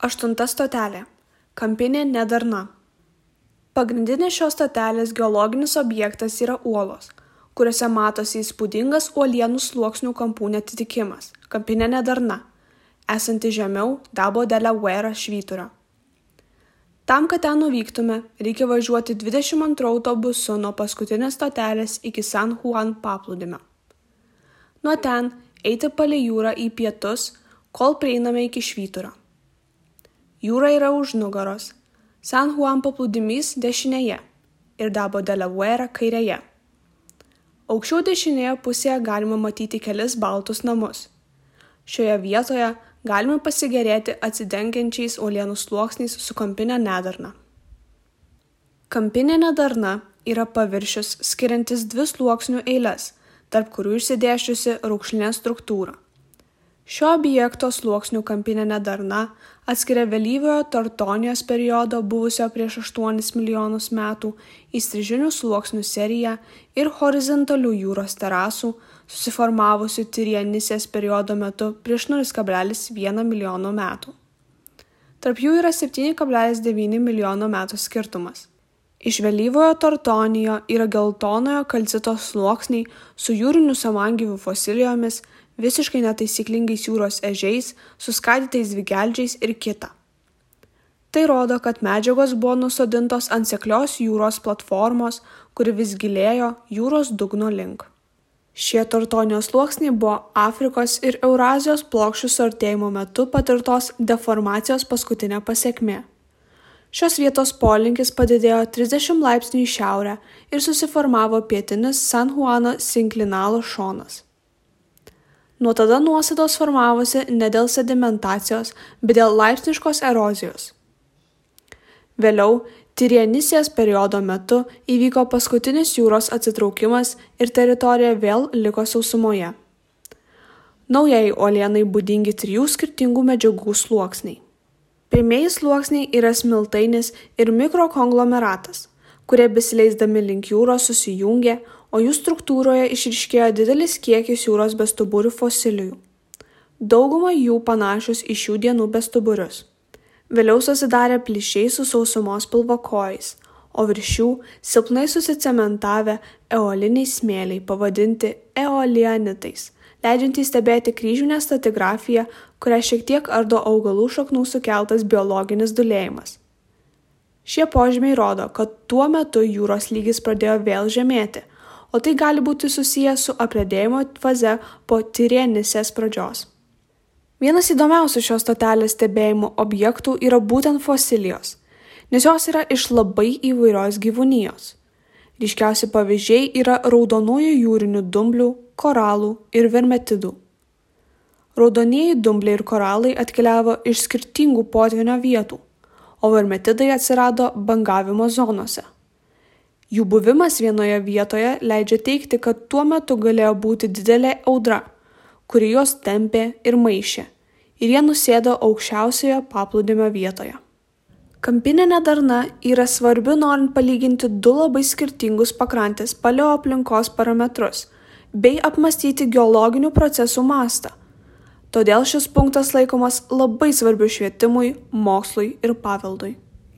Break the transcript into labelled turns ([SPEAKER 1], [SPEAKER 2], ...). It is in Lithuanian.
[SPEAKER 1] Aštunta stotelė - kampinė nedarna. Pagrindinis šios stotelės geologinis objektas yra uolos, kuriuose matosi įspūdingas uolienų sluoksnių kampų netitikimas - kampinė nedarna, esanti žemiau Dabo Delaware švyturio. Tam, kad ten nuvyktume, reikia važiuoti 22 autobusu nuo paskutinės stotelės iki San Juan paplūdimio. Nuo ten eiti palei jūrą į pietus, kol prieiname iki švyturio. Jūra yra už nugaros, San Juan paplūdimys dešinėje ir Dabo Delaware kairėje. Aukščiau dešinėje pusėje galima matyti kelis baltus namus. Šioje vietoje galime pasigerėti atsidengiančiais uolienų sluoksniais su kampinė nedarna. Kampinė nedarna yra paviršius skiriantis dvi sluoksnių eiles, tarp kurių išsidėščiusi raukšlinė struktūra šio objekto sluoksnių kampinė nedarna atskiria vėlyvojo tartonijos periodo buvusio prieš aštuonis milijonus metų įstrižinių sluoksnių seriją ir horizontalių jūros terasų susiformavusių tirianisės periodo metu prieš 0,1 milijono metų. Tarp jų yra 7,9 milijono metų skirtumas. Iš vėlyvojo tartonijo yra geltonojo kalcito sluoksniai su jūrinių samangyvių fosilijomis visiškai netaisyklingais jūros ežiais suskaidytais dvigeldžiais ir kita. Tai rodo kad medžiagos buvo nusodintos ant seklios jūros platformos kuri vis gilėjo jūros dugno link. Šie tartonijos sluoksniai buvo afrikos ir eurazijos plokščių suartėjimo metu patirtos deformacijos paskutinė pasekmė Šios vietos polinkis padidėjo 30 laipsnių į šiaurę ir susiformavo pietinis San Juano sinklinalo šonas nuo tada nuosėdos formavosi ne dėl sedimentacijos bet dėl laipsniškos erozijos. Vėliau tirianisės periodo metu įvyko paskutinis jūros atsitraukimas ir teritorija vėl liko sausumoje. Naujai uolienai būdingi trijų skirtingų medžiagų sluoksniai. Pirmieji sluoksniai yra smiltainis ir mikrokonglomeratas kurie besileisdami link jūros susijungė o jų struktūroje išryškėjo didelis kiekis jūros bestuburių fosilijų. Dauguma jų panašios į šių dienų bestuburius. Vėliau susidarė plyšiai su sausumos pilvakojais o virš jų silpnai susicementavę eoliniai smėliai pavadinti eolianitais leidžiantys stebėti kryžminę stratigrafiją kurią šiek tiek ardo augalų šaknų sukeltas biologinis dūlėjimas šie požymiai rodo kad tuo metu jūros lygis pradėjo vėl žemėti o tai gali būti susiję su apledėjimo faze po tirėnisės pradžios. Vienas įdomiausių šios stotelės stebėjimo objektų yra būtent fosilijos, nes jos yra iš labai įvairios gyvūnijos. Ryškiausi pavyzdžiai yra raudonųjų jūrinių dumblių, koralų ir vermetidų. Raudonieji dumbliai ir koralai atkeliavo iš skirtingų potvinio vietų, o vermetidai atsirado bangavimo zonose jų buvimas vienoje vietoje leidžia teigti kad tuo metu galėjo būti didelė audra kuri juos tempė ir maišė ir jie nusėdo aukščiausioje paplūdimio vietoje. Kampinė nedarna yra svarbi norint palyginti du labai skirtingus pakrantės paleoaplinkos parametrus bei apmąstyti geologinių procesų mastą. Todėl šis punktas laikomas labai svarbiu švietimui mokslui ir paveldui